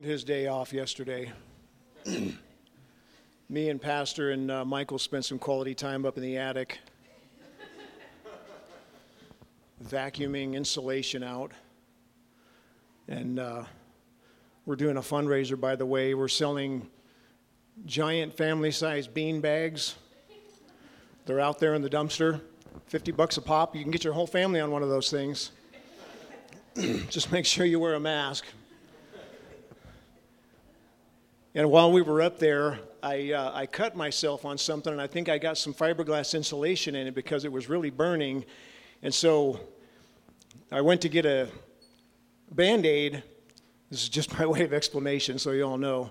his day off yesterday. Me and Pastor and uh, Michael spent some quality time up in the attic, vacuuming insulation out. And uh, we're doing a fundraiser, by the way. We're selling giant family sized bean bags. They're out there in the dumpster, 50 bucks a pop. You can get your whole family on one of those things. Just make sure you wear a mask. And while we were up there, I, uh, I cut myself on something, and I think I got some fiberglass insulation in it because it was really burning. And so I went to get a band aid. This is just my way of explanation, so you all know.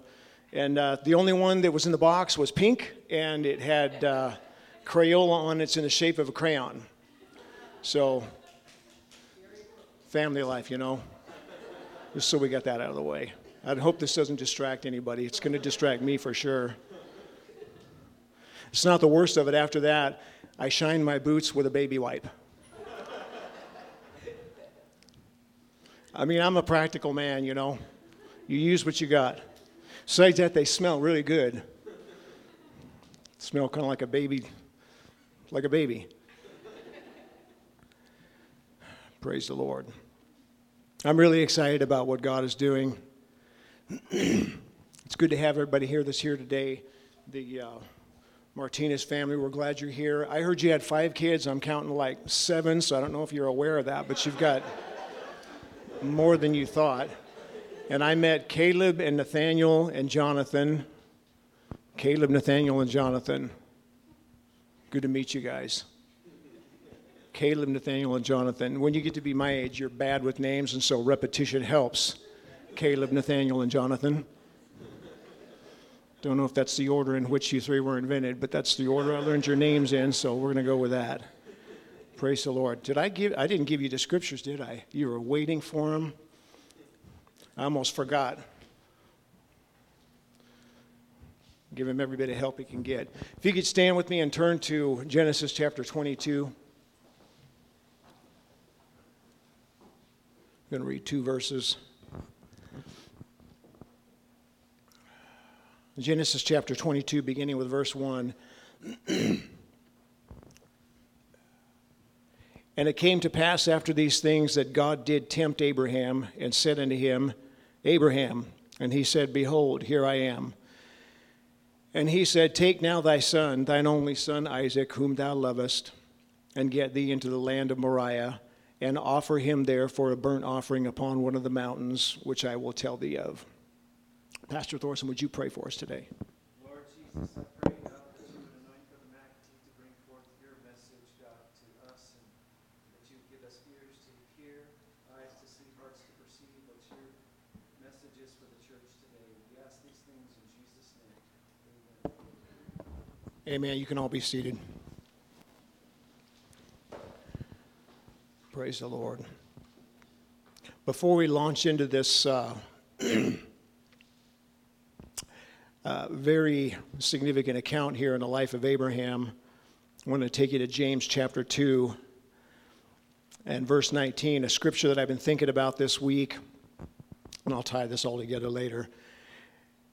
And uh, the only one that was in the box was pink, and it had uh, Crayola on it. It's in the shape of a crayon. So, family life, you know. Just so we got that out of the way. I hope this doesn't distract anybody. It's going to distract me for sure. It's not the worst of it. After that, I shine my boots with a baby wipe. I mean, I'm a practical man, you know. You use what you got. Besides that, they smell really good. Smell kind of like a baby, like a baby. Praise the Lord. I'm really excited about what God is doing. It's good to have everybody here this here today. The uh, Martinez family, we're glad you're here. I heard you had five kids. I'm counting like seven, so I don't know if you're aware of that, but you've got more than you thought. And I met Caleb and Nathaniel and Jonathan. Caleb, Nathaniel, and Jonathan. Good to meet you guys. Caleb, Nathaniel, and Jonathan. When you get to be my age, you're bad with names, and so repetition helps. Caleb, Nathaniel, and Jonathan. Don't know if that's the order in which you three were invented, but that's the order I learned your names in, so we're going to go with that. Praise the Lord. Did I give I didn't give you the scriptures, did I? You were waiting for them. I almost forgot. Give him every bit of help he can get. If you could stand with me and turn to Genesis chapter 22. I'm going to read two verses. Genesis chapter 22, beginning with verse 1. and it came to pass after these things that God did tempt Abraham and said unto him, Abraham. And he said, Behold, here I am. And he said, Take now thy son, thine only son Isaac, whom thou lovest, and get thee into the land of Moriah, and offer him there for a burnt offering upon one of the mountains, which I will tell thee of. Pastor Thorson, would you pray for us today? Lord Jesus, I pray, God, that you would anoint Brother McAtee to bring forth your message, God, to us, and that you would give us ears to hear, eyes to see, hearts to perceive what your message is for the church today. We ask these things in Jesus' name. Amen. Amen. You can all be seated. Praise the Lord. Before we launch into this uh, uh, very significant account here in the life of Abraham. I want to take you to James chapter 2 and verse 19, a scripture that I've been thinking about this week, and I'll tie this all together later.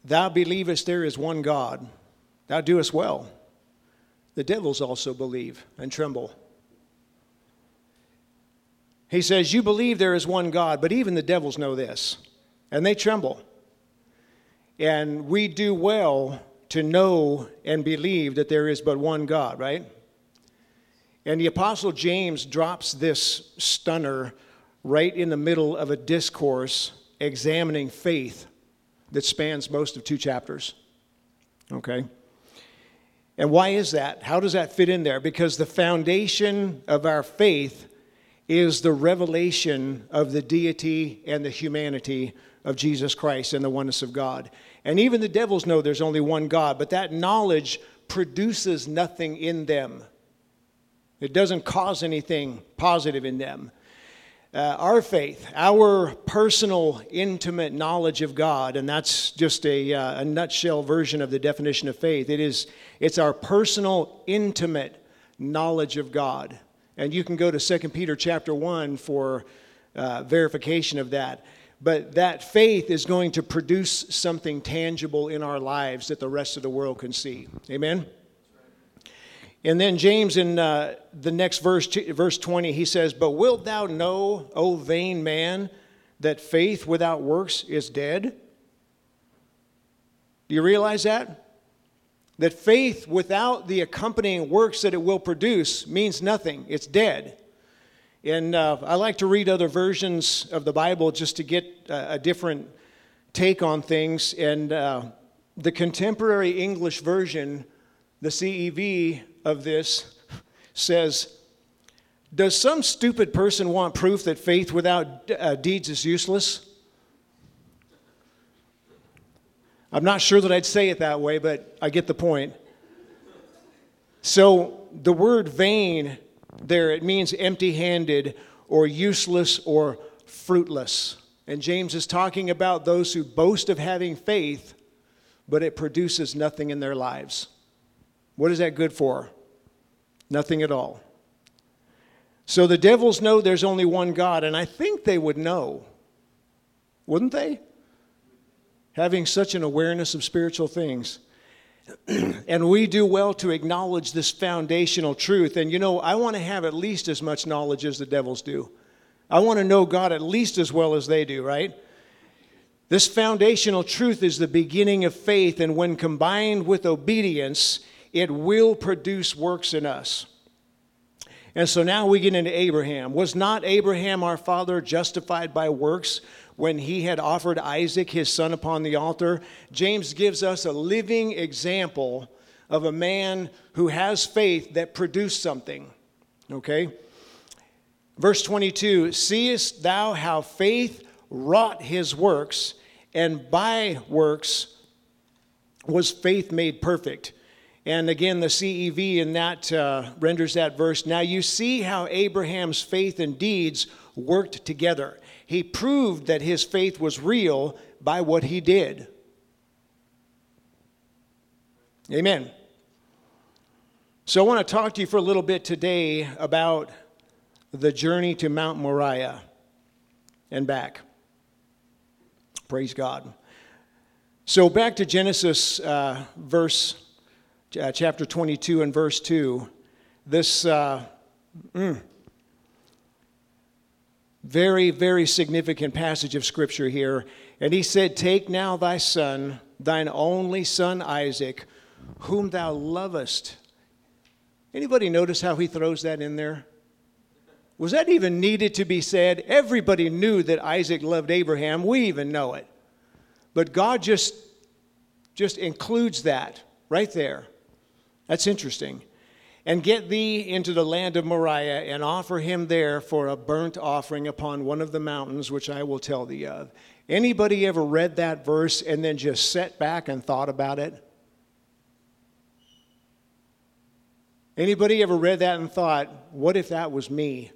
Thou believest there is one God, thou doest well. The devils also believe and tremble. He says, You believe there is one God, but even the devils know this, and they tremble. And we do well to know and believe that there is but one God, right? And the Apostle James drops this stunner right in the middle of a discourse examining faith that spans most of two chapters. Okay? And why is that? How does that fit in there? Because the foundation of our faith is the revelation of the deity and the humanity of Jesus Christ and the oneness of God. And even the devils know there's only one God, but that knowledge produces nothing in them. It doesn't cause anything positive in them. Uh, our faith, our personal, intimate knowledge of God, and that's just a, uh, a nutshell version of the definition of faith. It is, it's our personal, intimate knowledge of God. And you can go to 2 Peter chapter 1 for uh, verification of that. But that faith is going to produce something tangible in our lives that the rest of the world can see. Amen? And then James in uh, the next verse, verse 20, he says, But wilt thou know, O vain man, that faith without works is dead? Do you realize that? That faith without the accompanying works that it will produce means nothing, it's dead. And uh, I like to read other versions of the Bible just to get a, a different take on things. And uh, the contemporary English version, the CEV, of this says, Does some stupid person want proof that faith without uh, deeds is useless? I'm not sure that I'd say it that way, but I get the point. So the word vain there, it means empty handed or useless or fruitless. And James is talking about those who boast of having faith, but it produces nothing in their lives. What is that good for? Nothing at all. So the devils know there's only one God, and I think they would know, wouldn't they? Having such an awareness of spiritual things. And we do well to acknowledge this foundational truth. And you know, I want to have at least as much knowledge as the devils do. I want to know God at least as well as they do, right? This foundational truth is the beginning of faith, and when combined with obedience, it will produce works in us. And so now we get into Abraham. Was not Abraham our father justified by works when he had offered Isaac his son upon the altar? James gives us a living example of a man who has faith that produced something. Okay? Verse 22 Seest thou how faith wrought his works, and by works was faith made perfect? And again, the CEV in that uh, renders that verse. Now you see how Abraham's faith and deeds worked together. He proved that his faith was real by what he did. Amen. So I want to talk to you for a little bit today about the journey to Mount Moriah and back. Praise God. So back to Genesis uh, verse uh, chapter 22 and verse 2. This uh, mm, very, very significant passage of scripture here. And he said, Take now thy son, thine only son Isaac, whom thou lovest. Anybody notice how he throws that in there? Was that even needed to be said? Everybody knew that Isaac loved Abraham. We even know it. But God just, just includes that right there. That's interesting. And get thee into the land of Moriah and offer him there for a burnt offering upon one of the mountains which I will tell thee of. Anybody ever read that verse and then just sat back and thought about it? Anybody ever read that and thought, what if that was me?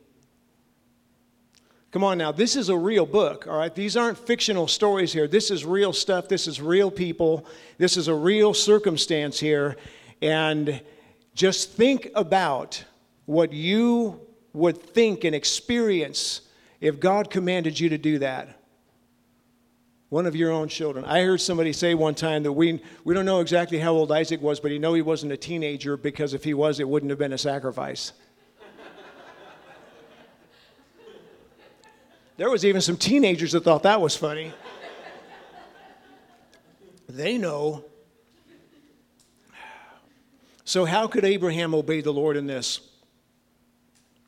Come on now, this is a real book, all right? These aren't fictional stories here. This is real stuff. This is real people. This is a real circumstance here. And just think about what you would think and experience if God commanded you to do that. One of your own children. I heard somebody say one time that we, we don't know exactly how old Isaac was, but he know he wasn't a teenager because if he was, it wouldn't have been a sacrifice. there was even some teenagers that thought that was funny. they know so, how could Abraham obey the Lord in this?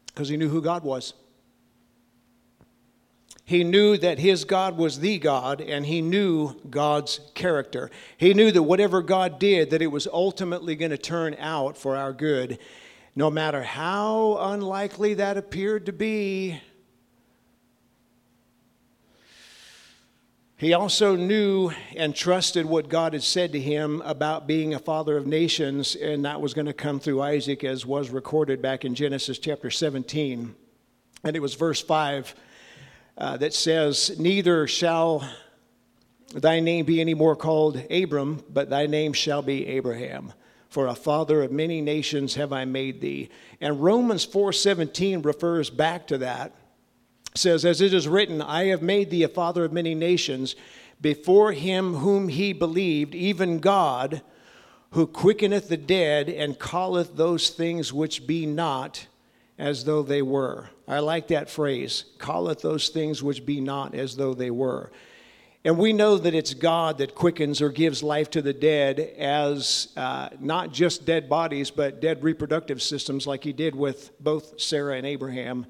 Because he knew who God was. He knew that his God was the God, and he knew God's character. He knew that whatever God did, that it was ultimately going to turn out for our good, no matter how unlikely that appeared to be. He also knew and trusted what God had said to him about being a father of nations, and that was going to come through Isaac, as was recorded back in Genesis chapter 17. And it was verse 5 uh, that says, Neither shall thy name be any more called Abram, but thy name shall be Abraham. For a father of many nations have I made thee. And Romans 4:17 refers back to that says, As it is written, I have made thee a father of many nations, before him whom he believed, even God, who quickeneth the dead and calleth those things which be not as though they were. I like that phrase, calleth those things which be not as though they were. And we know that it's God that quickens or gives life to the dead as uh, not just dead bodies, but dead reproductive systems, like He did with both Sarah and Abraham.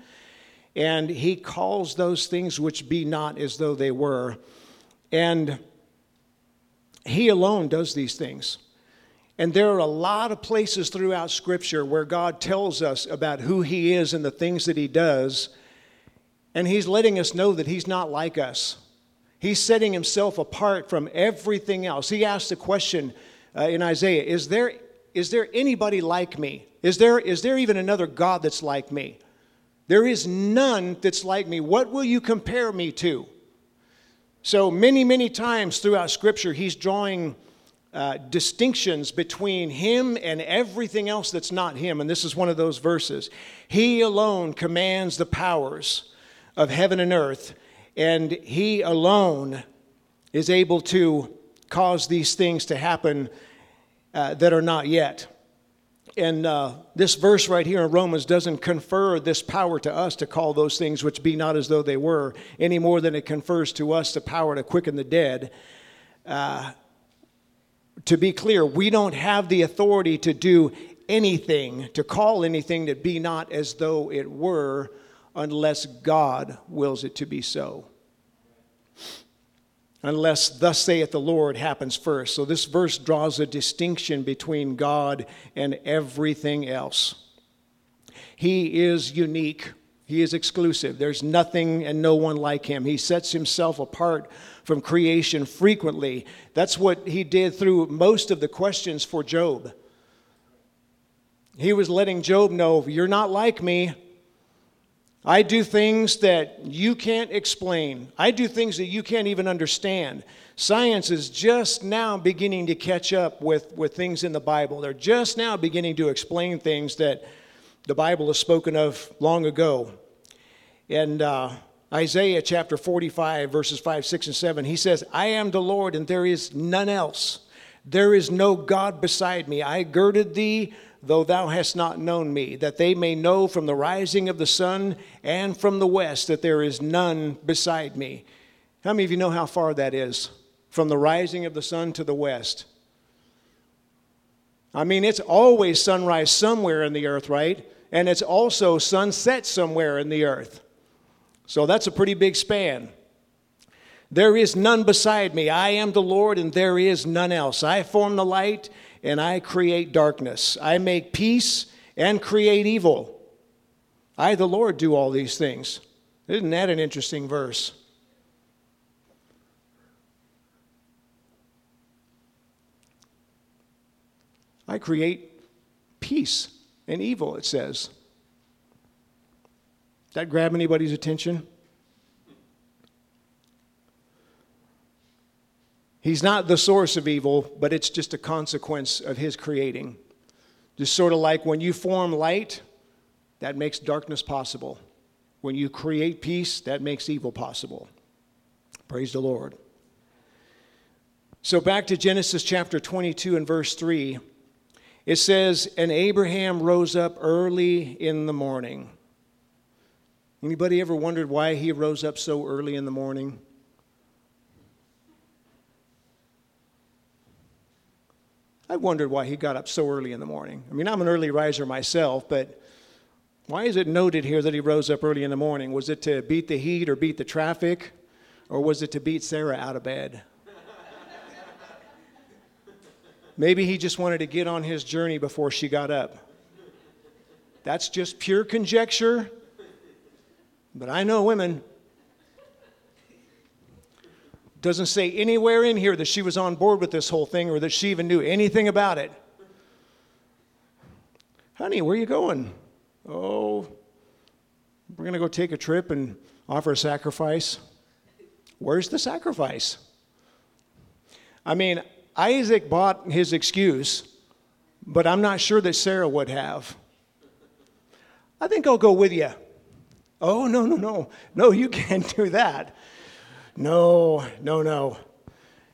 And He calls those things which be not as though they were. And He alone does these things. And there are a lot of places throughout Scripture where God tells us about who He is and the things that He does. And He's letting us know that He's not like us. He's setting himself apart from everything else. He asked the question uh, in Isaiah is there, is there anybody like me? Is there, is there even another God that's like me? There is none that's like me. What will you compare me to? So, many, many times throughout Scripture, he's drawing uh, distinctions between him and everything else that's not him. And this is one of those verses. He alone commands the powers of heaven and earth and He alone is able to cause these things to happen uh, that are not yet. And uh, this verse right here in Romans doesn't confer this power to us to call those things which be not as though they were, any more than it confers to us the power to quicken the dead. Uh, to be clear, we don't have the authority to do anything, to call anything that be not as though it were unless God wills it to be so. Unless, thus saith the Lord, happens first. So this verse draws a distinction between God and everything else. He is unique. He is exclusive. There's nothing and no one like him. He sets himself apart from creation frequently. That's what he did through most of the questions for Job. He was letting Job know, You're not like me. I do things that you can't explain. I do things that you can't even understand. Science is just now beginning to catch up with, with things in the Bible. They're just now beginning to explain things that the Bible has spoken of long ago. And uh, Isaiah chapter 45, verses 5, 6, and 7, he says, I am the Lord, and there is none else. There is no God beside me. I girded thee though thou hast not known me, that they may know from the rising of the sun and from the west that there is none beside me. How many of you know how far that is? From the rising of the sun to the west. I mean, it's always sunrise somewhere in the earth, right? And it's also sunset somewhere in the earth. So that's a pretty big span. There is none beside me. I am the Lord, and there is none else. I form the light and I create darkness. I make peace and create evil. I, the Lord, do all these things. Isn't that an interesting verse? I create peace and evil, it says. Does that grab anybody's attention? He's not the source of evil, but it's just a consequence of his creating. Just sort of like when you form light, that makes darkness possible. When you create peace, that makes evil possible. Praise the Lord. So back to Genesis chapter 22 and verse 3. It says, And Abraham rose up early in the morning. Anybody ever wondered why he rose up so early in the morning? I wondered why he got up so early in the morning. I mean, I'm an early riser myself, but why is it noted here that he rose up early in the morning? Was it to beat the heat or beat the traffic? Or was it to beat Sarah out of bed? Maybe he just wanted to get on his journey before she got up. That's just pure conjecture, but I know women. Doesn't say anywhere in here that she was on board with this whole thing or that she even knew anything about it. Honey, where are you going? Oh, we're going to go take a trip and offer a sacrifice. Where's the sacrifice? I mean, Isaac bought his excuse, but I'm not sure that Sarah would have. I think I'll go with you. Oh, no, no, no. No, you can't do that. No, no, no.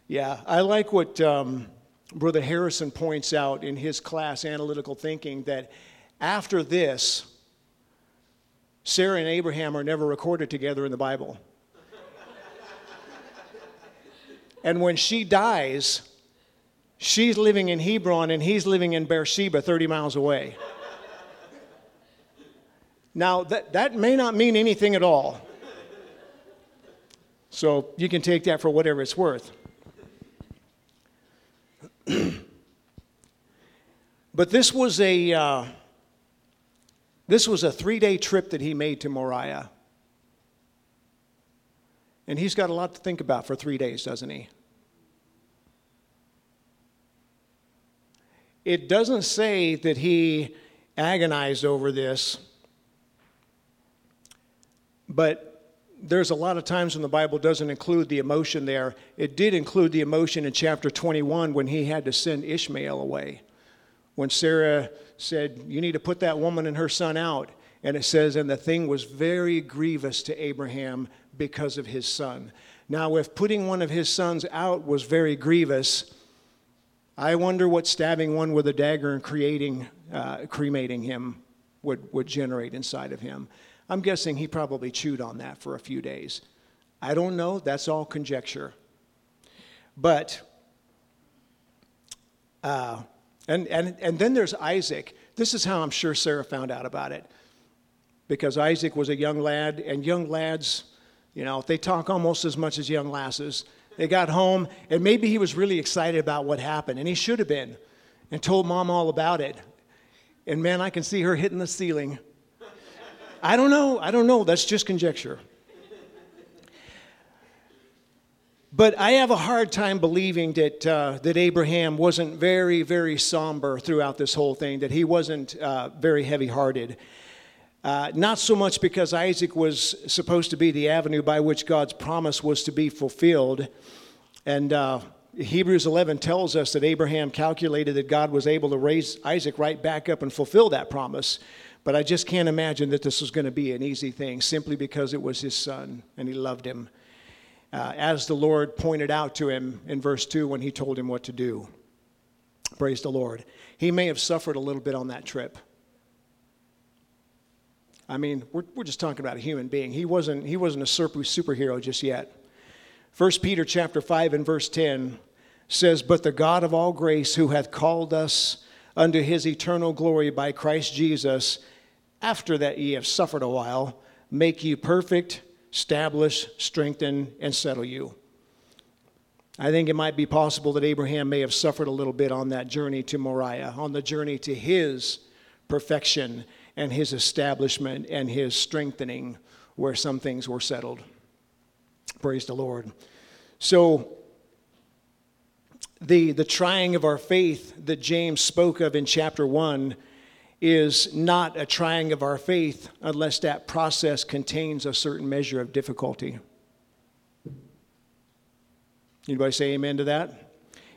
Yeah, I like what um, Brother Harrison points out in his class, Analytical Thinking, that after this, Sarah and Abraham are never recorded together in the Bible. and when she dies, she's living in Hebron and he's living in Beersheba, 30 miles away. Now, that, that may not mean anything at all. So you can take that for whatever it's worth. but this was a uh, this was a three-day trip that he made to Moriah, and he's got a lot to think about for three days, doesn't he? It doesn't say that he agonized over this, but there's a lot of times when the Bible doesn't include the emotion there. It did include the emotion in chapter 21 when he had to send Ishmael away. When Sarah said, You need to put that woman and her son out. And it says, And the thing was very grievous to Abraham because of his son. Now, if putting one of his sons out was very grievous, I wonder what stabbing one with a dagger and creating, uh, cremating him would, would generate inside of him. I'm guessing he probably chewed on that for a few days. I don't know, that's all conjecture. But, uh, and, and, and then there's Isaac. This is how I'm sure Sarah found out about it. Because Isaac was a young lad, and young lads, you know, they talk almost as much as young lasses. They got home, and maybe he was really excited about what happened, and he should have been, and told mom all about it. And man, I can see her hitting the ceiling I don't know. I don't know. That's just conjecture. But I have a hard time believing that, uh, that Abraham wasn't very, very somber throughout this whole thing, that he wasn't uh, very heavy hearted. Uh, not so much because Isaac was supposed to be the avenue by which God's promise was to be fulfilled. And uh, Hebrews 11 tells us that Abraham calculated that God was able to raise Isaac right back up and fulfill that promise. But I just can't imagine that this was going to be an easy thing simply because it was his son and he loved him. Uh, as the Lord pointed out to him in verse 2 when he told him what to do. Praise the Lord. He may have suffered a little bit on that trip. I mean, we're, we're just talking about a human being. He wasn't, he wasn't a superhero just yet. 1 Peter chapter 5 and verse 10 says, But the God of all grace, who hath called us unto his eternal glory by Christ Jesus, after that ye have suffered a while, make you perfect, establish, strengthen, and settle you. I think it might be possible that Abraham may have suffered a little bit on that journey to Moriah, on the journey to his perfection and his establishment and his strengthening, where some things were settled. Praise the Lord. So, the, the trying of our faith that James spoke of in chapter 1 is not a trying of our faith unless that process contains a certain measure of difficulty. Anybody say amen to that?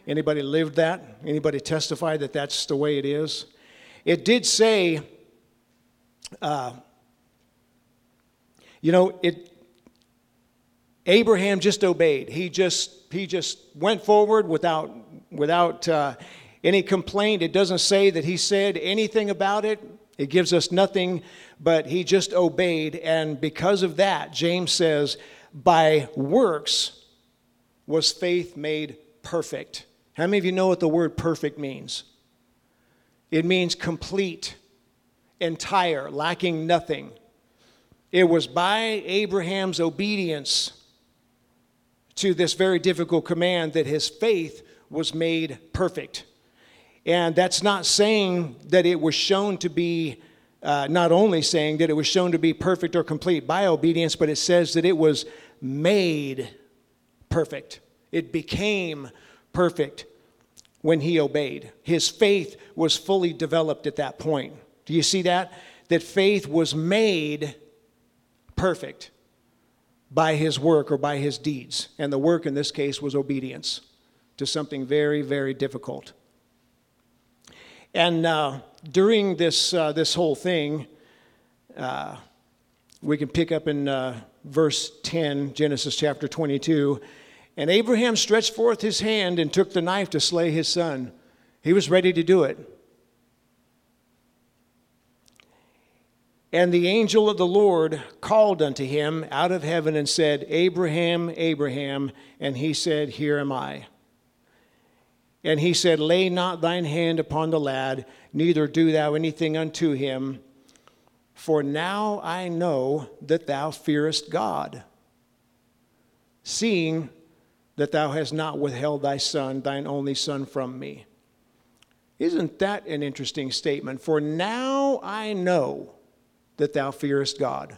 Anybody lived that? Anybody testify that that's the way it is? It did say, uh, you know, it. Abraham just obeyed. He just he just went forward without without uh, any complaint. It doesn't say that he said anything about it. It gives us nothing, but he just obeyed. And because of that, James says, by works was faith made perfect. How many of you know what the word perfect means? It means complete, entire, lacking nothing. It was by Abraham's obedience to this very difficult command that his faith was made perfect. And that's not saying that it was shown to be, uh, not only saying that it was shown to be perfect or complete by obedience, but it says that it was made perfect. It became perfect when he obeyed. His faith was fully developed at that point. Do you see that? That faith was made perfect by his work or by his deeds. And the work in this case was obedience to something very, very difficult. And uh, during this, uh, this whole thing, uh, We can pick up in uh, verse 10, Genesis chapter 22. And Abraham stretched forth his hand and took the knife to slay his son. He was ready to do it. And the angel of the Lord called unto him out of heaven and said, Abraham, Abraham. And he said, Here am I. And he said, Lay not thine hand upon the lad, neither do thou anything unto him. For now I know that thou fearest God, seeing that thou hast not withheld thy son, thine only son, from me. Isn't that an interesting statement? For now I know that thou fearest God.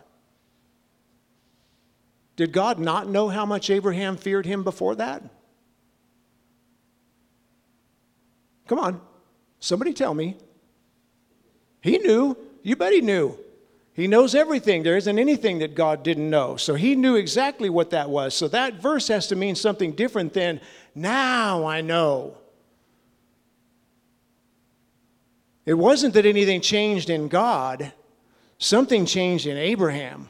Did God not know how much Abraham feared him before that? Come on, somebody tell me. He knew. You bet he knew. He knows everything. There isn't anything that God didn't know. So he knew exactly what that was. So that verse has to mean something different than, now I know. It wasn't that anything changed in God, Something changed in Abraham.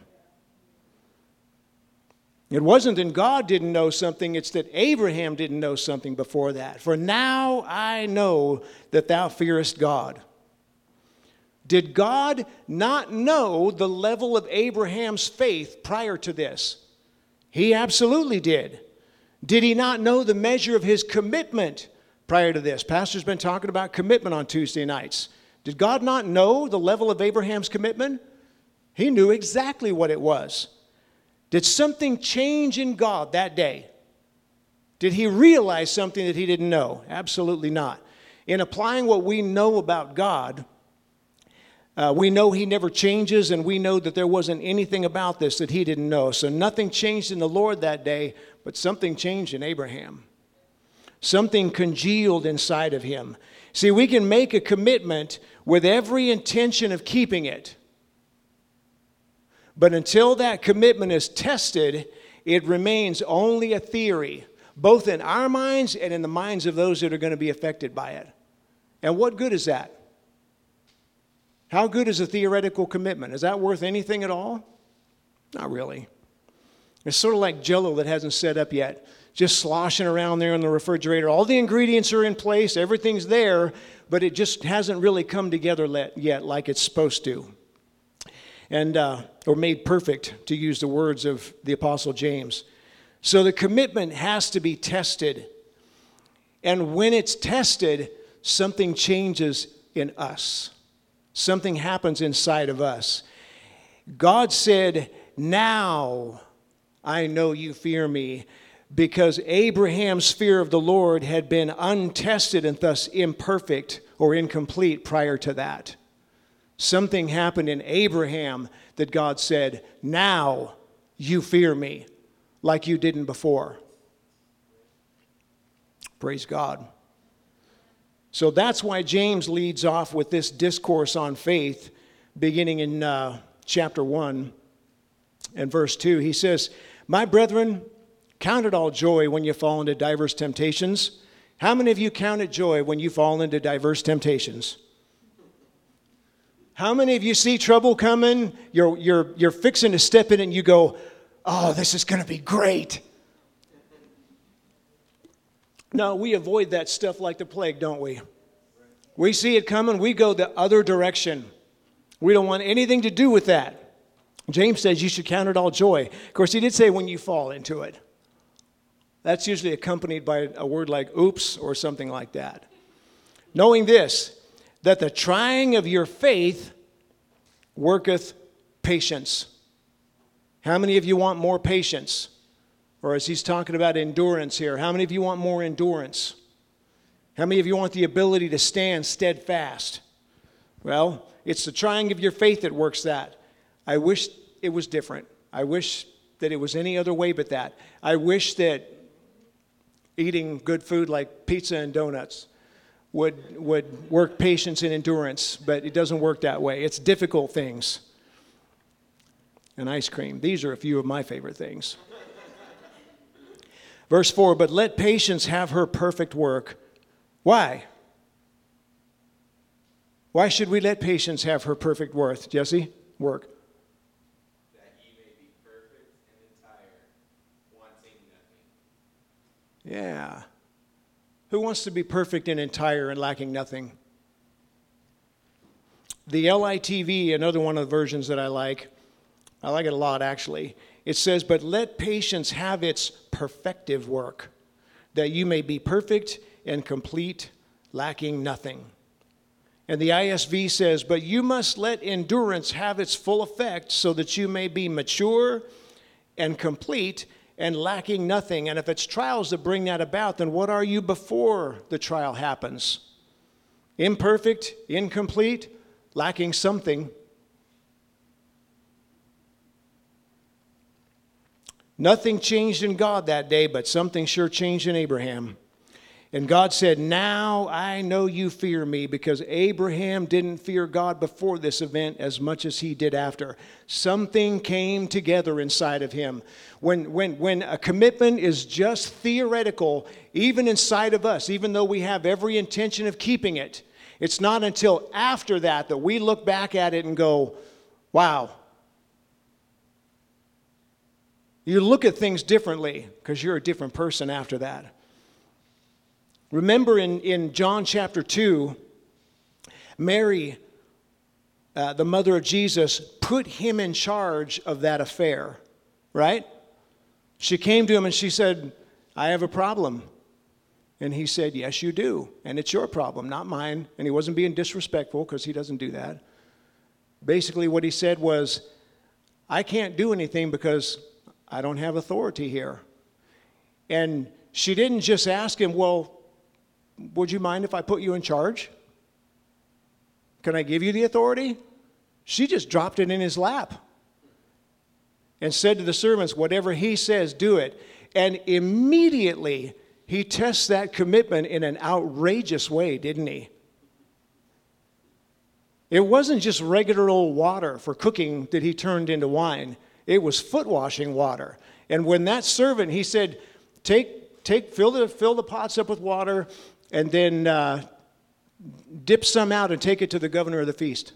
It wasn't that God didn't know something, it's that Abraham didn't know something before that. For now I know that thou fearest God. Did God not know the level of Abraham's faith prior to this? He absolutely did. Did he not know the measure of his commitment prior to this? Pastor's been talking about commitment on Tuesday nights. Did God not know the level of Abraham's commitment? He knew exactly what it was. Did something change in God that day? Did he realize something that he didn't know? Absolutely not. In applying what we know about God, uh, we know he never changes, and we know that there wasn't anything about this that he didn't know. So nothing changed in the Lord that day, but something changed in Abraham. Something congealed inside of him. See, we can make a commitment with every intention of keeping it. But until that commitment is tested, it remains only a theory, both in our minds and in the minds of those that are going to be affected by it. And what good is that? How good is a theoretical commitment? Is that worth anything at all? Not really. It's sort of like jello that hasn't set up yet, just sloshing around there in the refrigerator. All the ingredients are in place, everything's there, but it just hasn't really come together yet like it's supposed to. And, uh, or made perfect, to use the words of the Apostle James. So the commitment has to be tested. And when it's tested, something changes in us, something happens inside of us. God said, Now I know you fear me because Abraham's fear of the Lord had been untested and thus imperfect or incomplete prior to that. Something happened in Abraham that God said, Now you fear me like you didn't before. Praise God. So that's why James leads off with this discourse on faith, beginning in uh, chapter 1 and verse 2. He says, My brethren, Count it all joy when you fall into diverse temptations. How many of you count it joy when you fall into diverse temptations? How many of you see trouble coming? You're, you're, you're fixing to step in and you go, Oh, this is going to be great. No, we avoid that stuff like the plague, don't we? We see it coming, we go the other direction. We don't want anything to do with that. James says you should count it all joy. Of course, he did say when you fall into it. That's usually accompanied by a word like oops or something like that. Knowing this, that the trying of your faith worketh patience. How many of you want more patience? Or as he's talking about endurance here, how many of you want more endurance? How many of you want the ability to stand steadfast? Well, it's the trying of your faith that works that. I wish it was different. I wish that it was any other way but that. I wish that eating good food like pizza and donuts would, would work patience and endurance, but it doesn't work that way. It's difficult things. And ice cream. These are a few of my favorite things. Verse 4 But let patience have her perfect work. Why? Why should we let patience have her perfect worth, Jesse? Work. That may be perfect and entire, wanting nothing. Yeah. Who wants to be perfect and entire and lacking nothing? The LITV, another one of the versions that I like, I like it a lot actually. It says, But let patience have its perfective work, that you may be perfect and complete, lacking nothing. And the ISV says, But you must let endurance have its full effect so that you may be mature and complete and lacking nothing. And if it's trials that bring that about, then what are you before the trial happens? Imperfect, incomplete, lacking something. Nothing changed in God that day, but something sure changed in Abraham. And God said, Now I know you fear me because Abraham didn't fear God before this event as much as he did after. Something came together inside of him. When, when, when a commitment is just theoretical, even inside of us, even though we have every intention of keeping it, it's not until after that that we look back at it and go, Wow. You look at things differently because you're a different person after that. Remember in, in John chapter 2, Mary, uh, the mother of Jesus, put him in charge of that affair, right? She came to him and she said, I have a problem. And he said, Yes, you do. And it's your problem, not mine. And he wasn't being disrespectful because he doesn't do that. Basically, what he said was, I can't do anything because I don't have authority here. And she didn't just ask him, Well, would you mind if I put you in charge? Can I give you the authority? She just dropped it in his lap and said to the servants, Whatever he says, do it. And immediately he tests that commitment in an outrageous way, didn't he? It wasn't just regular old water for cooking that he turned into wine, it was foot washing water. And when that servant, he said, Take, take, fill the, fill the pots up with water and then uh, dip some out and take it to the governor of the feast.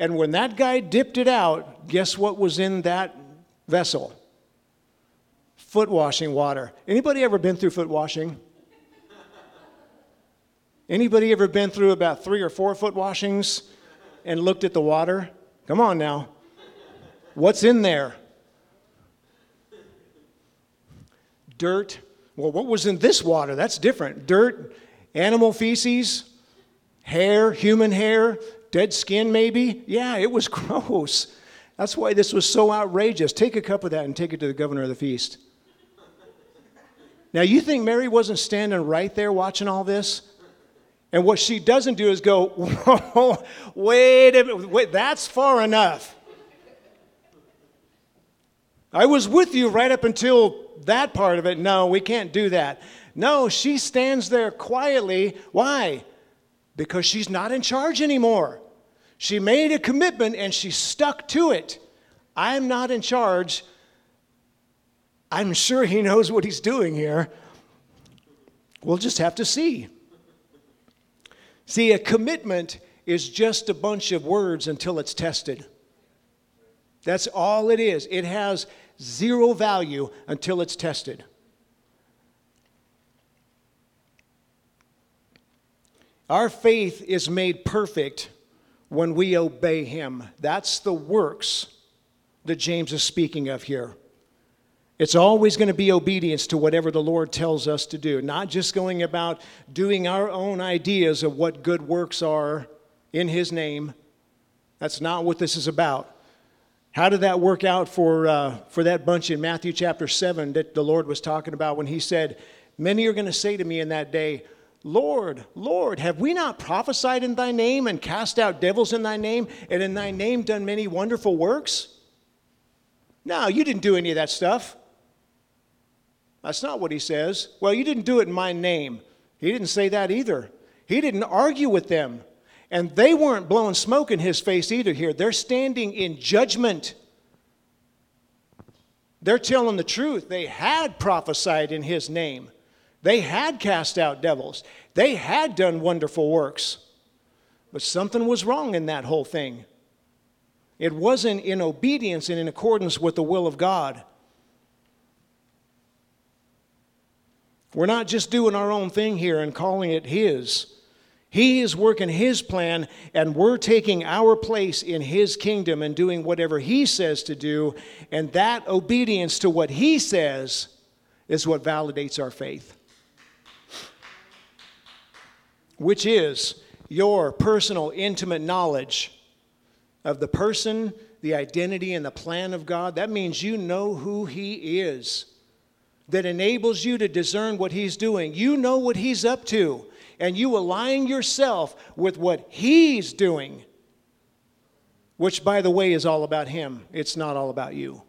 And when that guy dipped it out, guess what was in that vessel? Foot washing water. Anybody ever been through foot washing? Anybody ever been through about three or four foot washings and looked at the water? Come on now. What's in there? Dirt. Well, what was in this water? That's different. Dirt, Animal feces, hair, human hair, dead skin, maybe? Yeah, it was gross. That's why this was so outrageous. Take a cup of that and take it to the governor of the feast. Now, you think Mary wasn't standing right there watching all this? And what she doesn't do is go, whoa, wait a minute, wait, that's far enough. I was with you right up until that part of it. No, we can't do that. No, she stands there quietly. Why? Because she's not in charge anymore. She made a commitment and she stuck to it. I'm not in charge. I'm sure he knows what he's doing here. We'll just have to see. See, a commitment is just a bunch of words until it's tested. That's all it is. It has zero value until it's tested. Our faith is made perfect when we obey Him. That's the works that James is speaking of here. It's always going to be obedience to whatever the Lord tells us to do, not just going about doing our own ideas of what good works are in His name. That's not what this is about. How did that work out for, uh, for that bunch in Matthew chapter 7 that the Lord was talking about when He said, Many are going to say to me in that day, Lord, Lord, have we not prophesied in thy name and cast out devils in thy name and in thy name done many wonderful works? No, you didn't do any of that stuff. That's not what he says. Well, you didn't do it in my name. He didn't say that either. He didn't argue with them. And they weren't blowing smoke in his face either here. They're standing in judgment. They're telling the truth. They had prophesied in his name. They had cast out devils, they had done wonderful works. But something was wrong in that whole thing. It wasn't in obedience and in accordance with the will of God. We're not just doing our own thing here and calling it His. He is working His plan, and we're taking our place in His kingdom and doing whatever He says to do. And that obedience to what He says is what validates our faith, which is your personal, intimate knowledge of the person, the identity, and the plan of God. That means you know who He is, that enables you to discern what He's doing. You know what He's up to, and you align yourself with what He's doing, which, by the way, is all about Him. It's not all about you.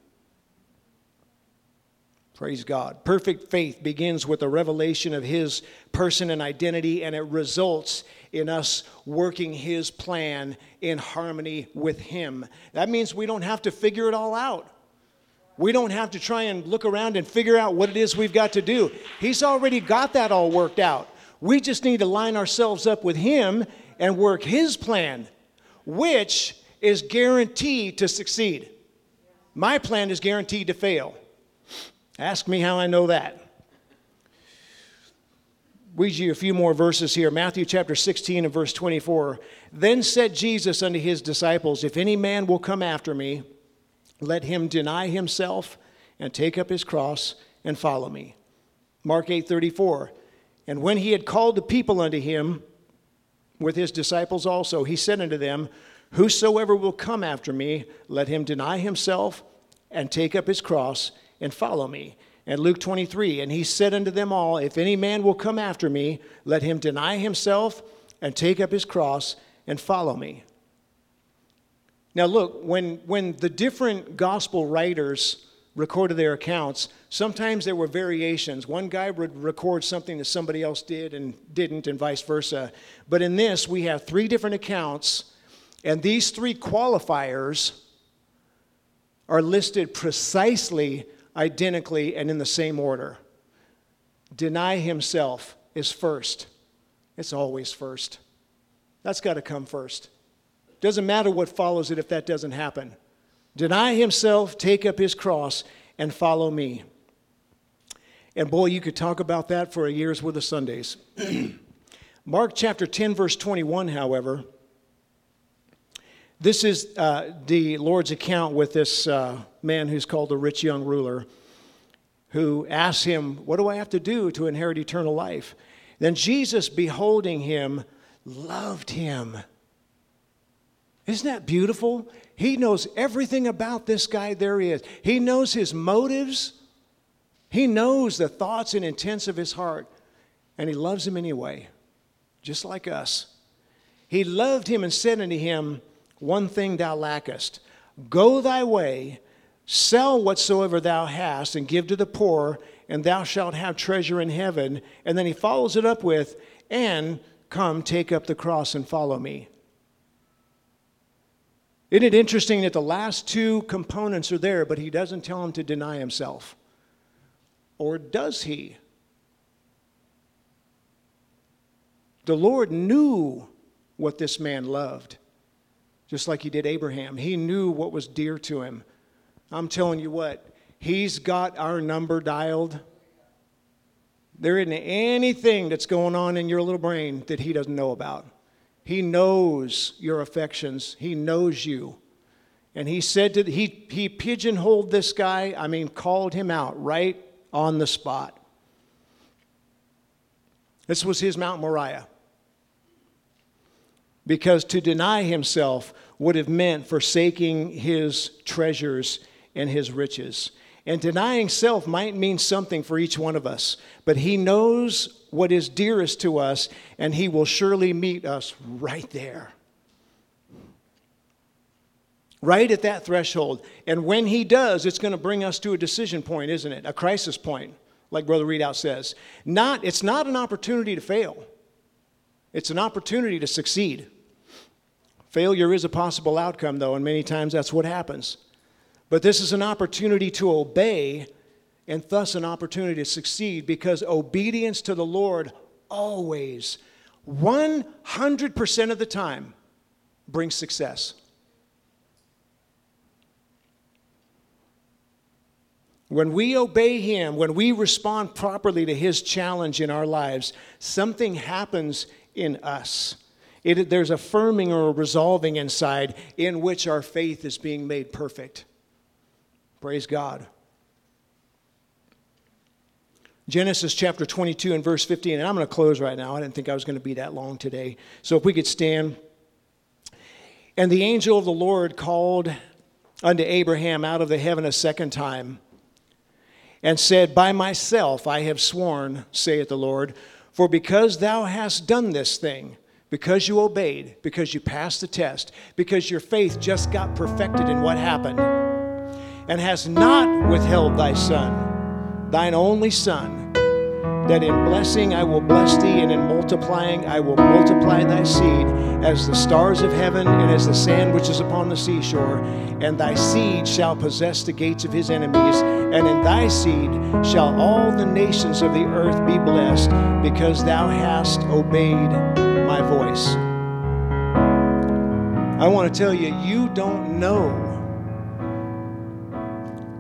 Praise God. Perfect faith begins with a revelation of His person and identity, and it results in us working His plan in harmony with Him. That means we don't have to figure it all out. We don't have to try and look around and figure out what it is we've got to do. He's already got that all worked out. We just need to line ourselves up with Him and work His plan, which is guaranteed to succeed. My plan is guaranteed to fail. Ask me how I know that. Read you a few more verses here. Matthew chapter 16 and verse 24. Then said Jesus unto his disciples, If any man will come after me, let him deny himself and take up his cross and follow me. Mark 8 34. And when he had called the people unto him with his disciples also, he said unto them, Whosoever will come after me, let him deny himself and take up his cross and follow me. And Luke 23, and he said unto them all, If any man will come after me, let him deny himself and take up his cross and follow me. Now, look, when, when the different gospel writers recorded their accounts, sometimes there were variations. One guy would record something that somebody else did and didn't, and vice versa. But in this, we have three different accounts, and these three qualifiers are listed precisely identically and in the same order. Deny himself is first. It's always first. That's got to come first. Doesn't matter what follows it if that doesn't happen. Deny himself, take up his cross, and follow me. And boy, you could talk about that for a year's worth of Sundays. Mark chapter 10, verse 21, however, this is uh, the Lord's account with this uh, man who's called the rich young ruler, who asks him, What do I have to do to inherit eternal life? Then Jesus, beholding him, loved him. Isn't that beautiful? He knows everything about this guy there he is. He knows his motives, he knows the thoughts and intents of his heart, and he loves him anyway, just like us. He loved him and said unto him, one thing thou lackest. Go thy way, sell whatsoever thou hast, and give to the poor, and thou shalt have treasure in heaven. And then he follows it up with, and come, take up the cross and follow me. Isn't it interesting that the last two components are there, but he doesn't tell him to deny himself? Or does he? The Lord knew what this man loved just like he did Abraham. He knew what was dear to him. I'm telling you what, he's got our number dialed. There isn't anything that's going on in your little brain that he doesn't know about. He knows your affections, he knows you. And he said to, he, he pigeonholed this guy, I mean, called him out right on the spot. This was his Mount Moriah because to deny himself would have meant forsaking his treasures and his riches. And denying self might mean something for each one of us, but he knows what is dearest to us, and he will surely meet us right there. Right at that threshold. And when he does, it's going to bring us to a decision point, isn't it? A crisis point, like Brother Readout says. Not, it's not an opportunity to fail, it's an opportunity to succeed. Failure is a possible outcome, though, and many times that's what happens. But this is an opportunity to obey and thus an opportunity to succeed because obedience to the Lord always, 100% of the time, brings success. when we obey Him, when we respond properly to His challenge in our lives, something happens in us. It, there's a firming or a resolving inside in which our faith is being made perfect. Praise God. Genesis chapter 22 and verse 15, and I'm going to close right now. I didn't think I was going to be that long today. So if we could stand. And the angel of the Lord called unto Abraham out of the heaven a second time and said, By myself I have sworn, saith the Lord, for because thou hast done this thing, because you obeyed, because you passed the test, because your faith just got perfected in what happened, and has not withheld thy son, thine only son, that in blessing I will bless thee, and in multiplying I will multiply thy seed as the stars of heaven and as the sand which is upon the seashore. And thy seed shall possess the gates of his enemies, and in thy seed shall all the nations of the earth be blessed, because thou hast obeyed my voice. I want to tell you, you don't know.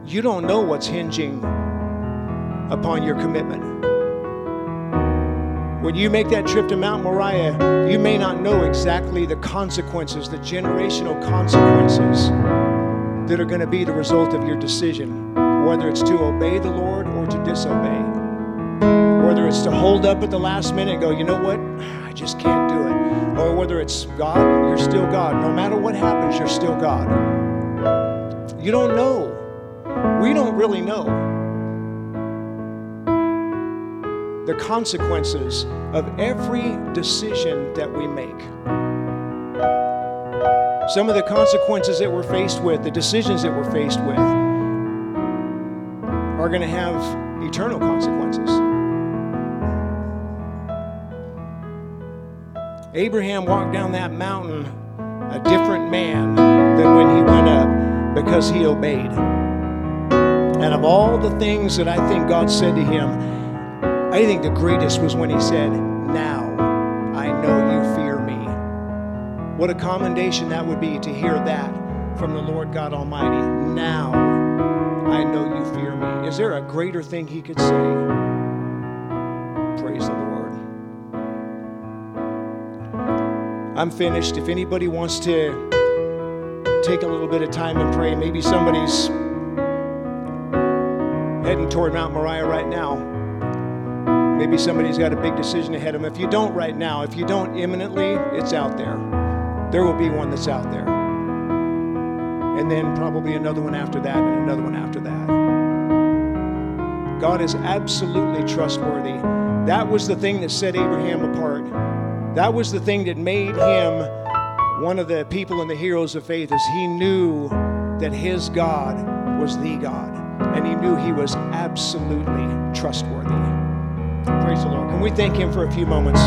You don't know what's hinging upon your commitment. When you make that trip to Mount Moriah, you may not know exactly the consequences, the generational consequences that are going to be the result of your decision, whether it's to obey the Lord or to disobey. Whether it's to hold up at the last minute and go, you know what, just can't do it. Or whether it's God, you're still God. No matter what happens, you're still God. You don't know. We don't really know. the consequences of every decision that we make. Some of the consequences that we're faced with, the decisions that we're faced with, are going to have eternal consequences. Abraham walked down that mountain a different man than when he went up because he obeyed. And of all the things that I think God said to him, I think the greatest was when he said, Now I know you fear me. What a commendation that would be to hear that from the Lord God Almighty. Now I know you fear me. Is there a greater thing he could say? Praise the Lord. I'm finished. If anybody wants to take a little bit of time and pray, maybe somebody's heading toward Mount Moriah right now. Maybe somebody's got a big decision ahead of them. If you don't right now, if you don't imminently, it's out there. There will be one that's out there. And then probably another one after that, and another one after that. God is absolutely trustworthy. That was the thing that set Abraham apart. That was the thing that made him one of the people and the heroes of faith is he knew that his God was the God and he knew he was absolutely trustworthy. Praise the Lord. Can we thank Him for a few moments?